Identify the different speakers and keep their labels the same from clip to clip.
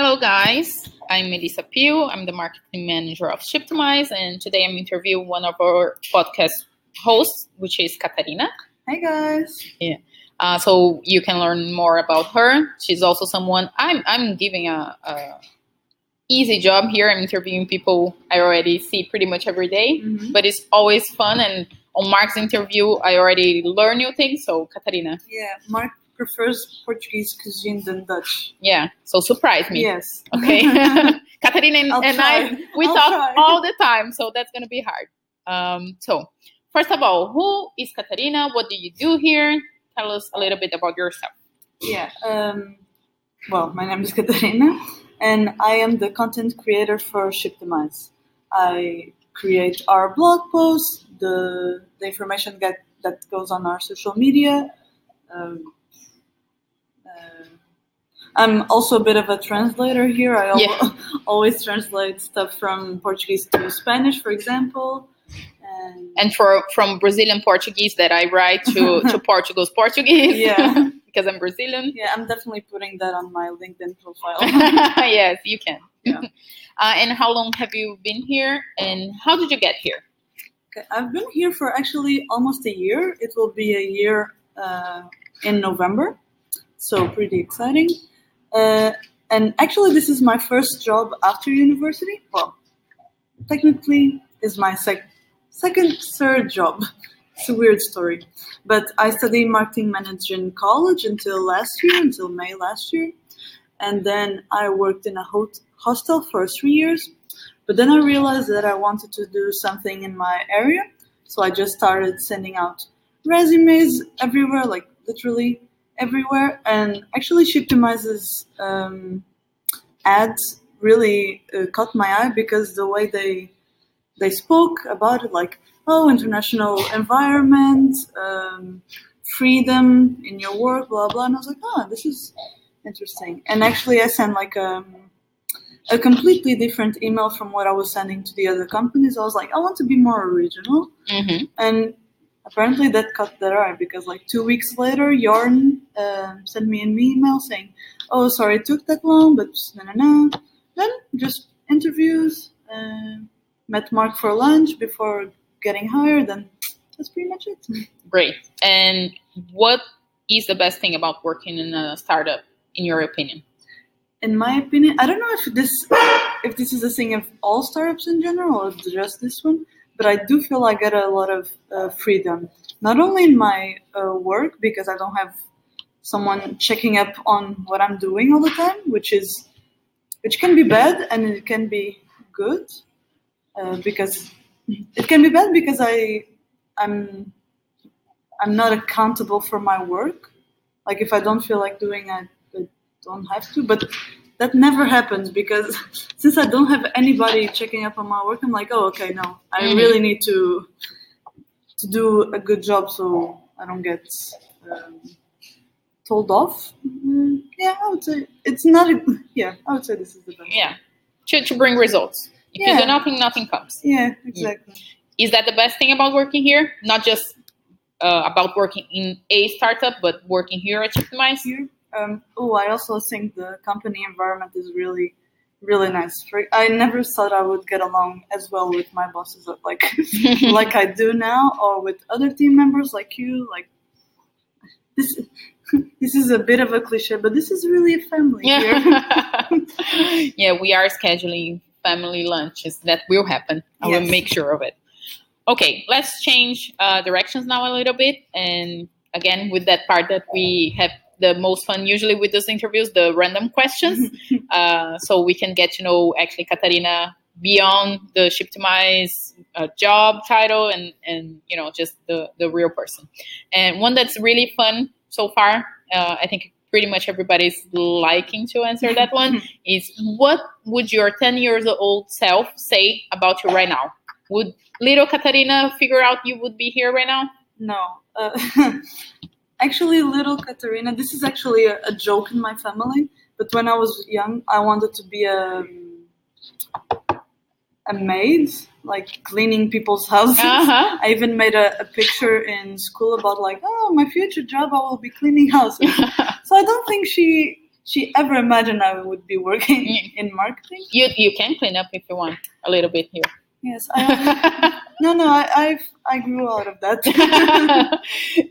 Speaker 1: Hello, guys. I'm Melissa Pio. I'm the marketing manager of Shiptimize, and today I'm interviewing one of our podcast hosts, which is Katarina.
Speaker 2: Hey, guys.
Speaker 1: Yeah. Uh, so you can learn more about her. She's also someone I'm I'm giving a, a easy job here. I'm interviewing people I already see pretty much every day,
Speaker 2: Mhm.
Speaker 1: but it's always fun. And on Mark's interview, I already learn new things. So Katarina,
Speaker 2: Yeah, Mark prefers Portuguese cuisine than Dutch.
Speaker 1: yeah. So surprise me.
Speaker 2: Yes.
Speaker 1: Okay. Katarina and, and I, we
Speaker 2: I'll
Speaker 1: talk
Speaker 2: try.
Speaker 1: all the time, so that's going to be hard. Um, so, first of all, who is Katarina? What do you do here? Tell us a little bit about yourself.
Speaker 2: yeah. Um, well, my name is Katarina, and I am the content creator for Shiptimize. I create our blog posts, the the information that that goes on our social media. Um, I'm also a bit of a translator here. I al-
Speaker 1: Yeah.
Speaker 2: always translate stuff from Portuguese to Spanish, for example. And,
Speaker 1: And for from Brazilian Portuguese that I write to, to Portugal's Portuguese.
Speaker 2: Yeah.
Speaker 1: because I'm Brazilian.
Speaker 2: yeah, I'm definitely putting that on my LinkedIn profile.
Speaker 1: yes, you can.
Speaker 2: Yeah.
Speaker 1: Uh, and how long have you been here? And how did you get here?
Speaker 2: Okay, I've been here for actually almost a year. It will be a year uh, in November, so pretty exciting. Uh, and actually, this is my first job after university. Well, technically, is my sec- second, third job. It's a weird story, but I studied marketing management in college until last year, until May last year, and then I worked in a hot- hostel for three years. But then I realized that I wanted to do something in my area, so I just started sending out resumes everywhere, like literally everywhere. And actually, Shiptimize's um, ads really uh, caught my eye because the way they they spoke about it, like oh, international environment, um, freedom in your work, blah blah. And I was like, oh, this is interesting. And actually, I sent like um, a completely different email from what I was sending to the other companies. I was like, I want to be more original.
Speaker 1: Mm-hmm.
Speaker 2: And apparently that cut their eye because like two weeks later, Yarn um sent me an email saying, "Oh, sorry, it took that long, but no, no, no." Then just interviews, uh, met Mark for lunch before getting hired, and that's pretty much it.
Speaker 1: Great. And what is the best thing about working in a startup, in your opinion?
Speaker 2: In my opinion, I don't know if this if this is a thing of all startups in general or just this one, but I do feel I get a lot of uh, freedom, not only in my uh, work because I don't have someone checking up on what I'm doing all the time, which is which can be bad and it can be good uh, because it can be bad because I I'm I'm not accountable for my work. Like if I don't feel like doing it, I don't have to. But that never happens because since I don't have anybody checking up on my work, I'm like, oh, okay, no, I
Speaker 1: Mhm.
Speaker 2: really need to to do a good job so I don't get um, told off. Mm, yeah, I would say it's not. A, yeah, I would say this is the best.
Speaker 1: Yeah. To, to bring results. If you do nothing, nothing comes.
Speaker 2: Yeah, exactly.
Speaker 1: Is that the best thing about working here? Not just uh, about working in a startup, but working here at Shiptimize?
Speaker 2: Here, um, oh, I also think the company environment is really, really nice. I never thought I would get along as well with my bosses, like like I do now, or with other team members like you. Like this, this is a bit of a cliche, but this is really a family here.
Speaker 1: Yeah. yeah, we are scheduling family lunches. That will happen. I will make sure of it. Okay, let's change uh, directions now a little bit. And again, with that part that we have the most fun usually with those interviews, the random questions. uh, so we can get to know actually Katarina beyond the Shiptimize uh, job title and, and, you know, just the, the real person. And one that's really fun so far, uh, I think pretty much everybody's liking to answer that one is what would your 10 years old self say about you right now? Would little Katarina figure out you would be here right now?
Speaker 2: No. Uh, actually, little Katarina, this is actually a, a joke in my family. But when I was young, I wanted to be a, a maid, like cleaning people's houses.
Speaker 1: Uh-huh.
Speaker 2: I even made a, a picture in school about like, oh, my future job, I will be cleaning houses. so I don't think she she ever imagined I would be working in marketing.
Speaker 1: You you can clean up if you want a little bit here.
Speaker 2: Yes, I, no, no, I, I've, I grew out of that.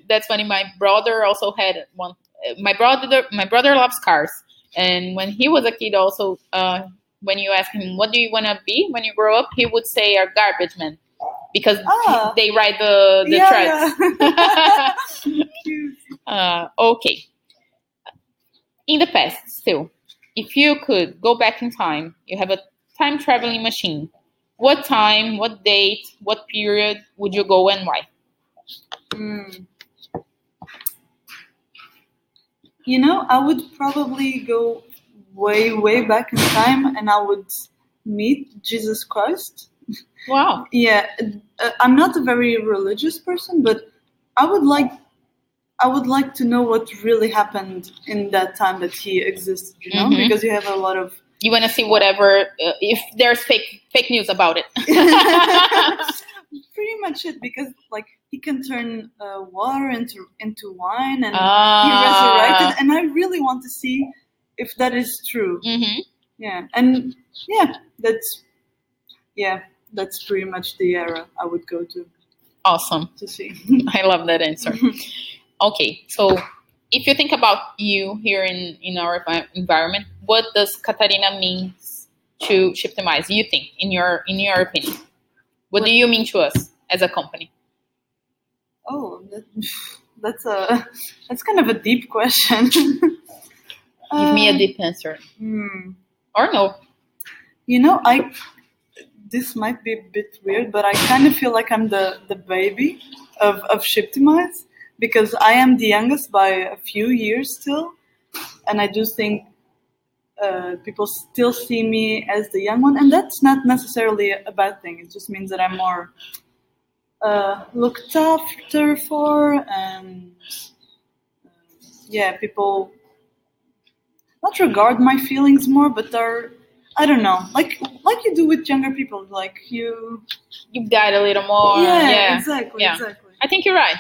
Speaker 1: That's funny. My brother also had one. My brother, my brother loves cars, and when he was a kid, also, uh, when you ask him, "What do you want to be when you grow up?" he would say, "A garbage man," because
Speaker 2: Ah.
Speaker 1: they ride the the
Speaker 2: yeah,
Speaker 1: trucks.
Speaker 2: yeah.
Speaker 1: Uh, okay. In the past, still, if you could go back in time, you have a time traveling machine. What time, what date, what period would you go and why?
Speaker 2: Mm. You know, I would probably go way, way back in time and I would meet Jesus Christ.
Speaker 1: Wow.
Speaker 2: Yeah, uh, I'm not a very religious person, but I would like I would like to know what really happened in that time that he existed, you know,
Speaker 1: Mhm.
Speaker 2: because you have a lot of
Speaker 1: You want to see whatever, uh, if there's fake fake news about it.
Speaker 2: pretty much it because like he can turn uh, water into into wine and he
Speaker 1: Ah.
Speaker 2: resurrected and i really want to see if that is true
Speaker 1: hmm
Speaker 2: yeah and yeah that's yeah that's pretty much the era i would go to
Speaker 1: Awesome.
Speaker 2: to see
Speaker 1: I love that answer. Okay, so if you think about you here in, in our environment, what does Katarina means to Shiptimize? You think, in your in your opinion, what do you mean to us as a company?
Speaker 2: oh that, that's a that's kind of a deep question
Speaker 1: Give me a
Speaker 2: Um,
Speaker 1: deep answer,
Speaker 2: hmm.
Speaker 1: or no?
Speaker 2: You know, I this might be a bit weird, but I kind of feel like I'm the the baby of of Shiptimize because I am the youngest by a few years still, and I do think uh, people still see me as the young one, and that's not necessarily a bad thing. It just means that I'm more uh, looked after for, and uh, yeah, people not regard my feelings more, but are I don't know, like like you do with younger people, like you.
Speaker 1: You guide a little more.
Speaker 2: yeah,
Speaker 1: yeah.
Speaker 2: exactly,
Speaker 1: yeah.
Speaker 2: exactly.
Speaker 1: I think you're right.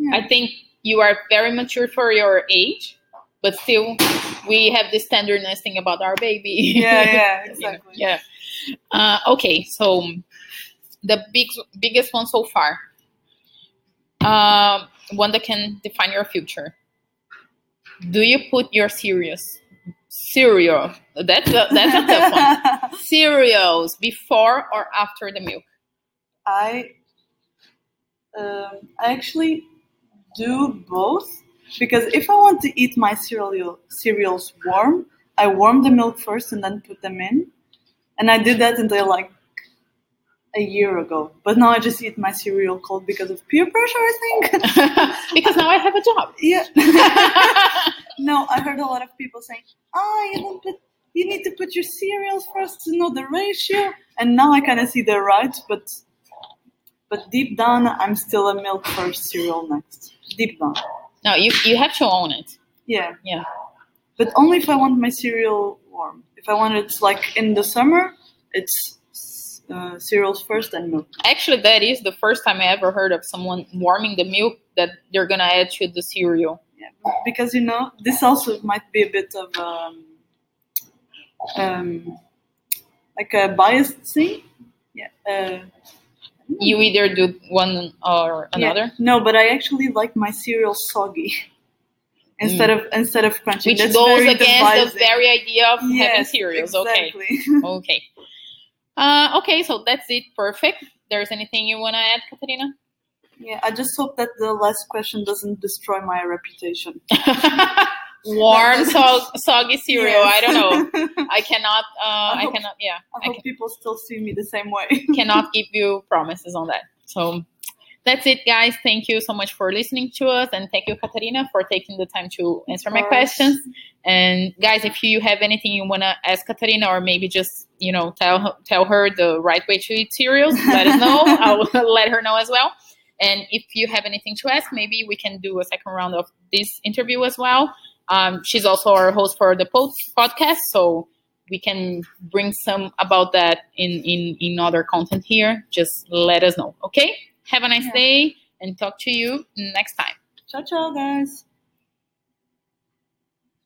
Speaker 2: Yeah.
Speaker 1: I think you are very mature for your age, but still, we have this tenderness thing about our baby.
Speaker 2: yeah, yeah,
Speaker 1: You know, yeah. Uh, okay, so the big biggest one so far, um, one that can define your future. Do you put your serious cereal? That's a, that's a tough one. Cereals before or after the milk?
Speaker 2: I um, I actually do both because if I want to eat my cereal cereals warm, I warm the milk first and then put them in, and I did that until like a year ago. But now I just eat my cereal cold because of peer pressure. I think.
Speaker 1: because now I have a job.
Speaker 2: yeah. no, I heard a lot of people saying, "Ah, you don't put." You need to put your cereals first to know the ratio, and now I kind of see they're right, but but deep down, I'm still a milk first, cereal next. Deep down,
Speaker 1: no, you you have to own it.
Speaker 2: yeah,
Speaker 1: Yeah.
Speaker 2: but only if I want my cereal warm. If I want it like in the summer, it's uh, cereals first and milk.
Speaker 1: Actually, that is the first time I ever heard of someone warming the milk that they're gonna add to the cereal.
Speaker 2: Yeah, because you know this also might be a bit of um, um, like a biased thing. Yeah. Uh,
Speaker 1: You either do one or
Speaker 2: yeah.
Speaker 1: another,
Speaker 2: No, but I actually like my cereal soggy instead of instead of crunchy.
Speaker 1: which
Speaker 2: That's
Speaker 1: goes against the very idea of having cereals. Okay.
Speaker 2: exactly.
Speaker 1: Okay. Uh, okay, so that's it. Perfect. There's anything you wanna add, Katarina?
Speaker 2: yeah, I just hope that the last question doesn't destroy my reputation.
Speaker 1: Warm, so, soggy cereal.
Speaker 2: Yes.
Speaker 1: I don't know. I cannot. Uh, I,
Speaker 2: hope-
Speaker 1: cannot. Yeah,
Speaker 2: I
Speaker 1: I
Speaker 2: hope
Speaker 1: can,
Speaker 2: people still see me the same way.
Speaker 1: cannot give you promises on that. So that's it, guys. Thank you so much for listening to us, and thank you, Katarina, for taking the time to answer my questions. And guys, if you have anything you wanna ask Katarina, or maybe just you know tell her- tell her the right way to eat cereals, let us know. I'll let her know as well. And if you have anything to ask, maybe we can do a second round of this interview as well. Um, she's also our host for the pod- podcast, so we can bring some about that in, in, in other content here. Just let us know, okay? Have a nice
Speaker 2: Yeah.
Speaker 1: day and talk to you next time.
Speaker 2: ciao, ciao, guys.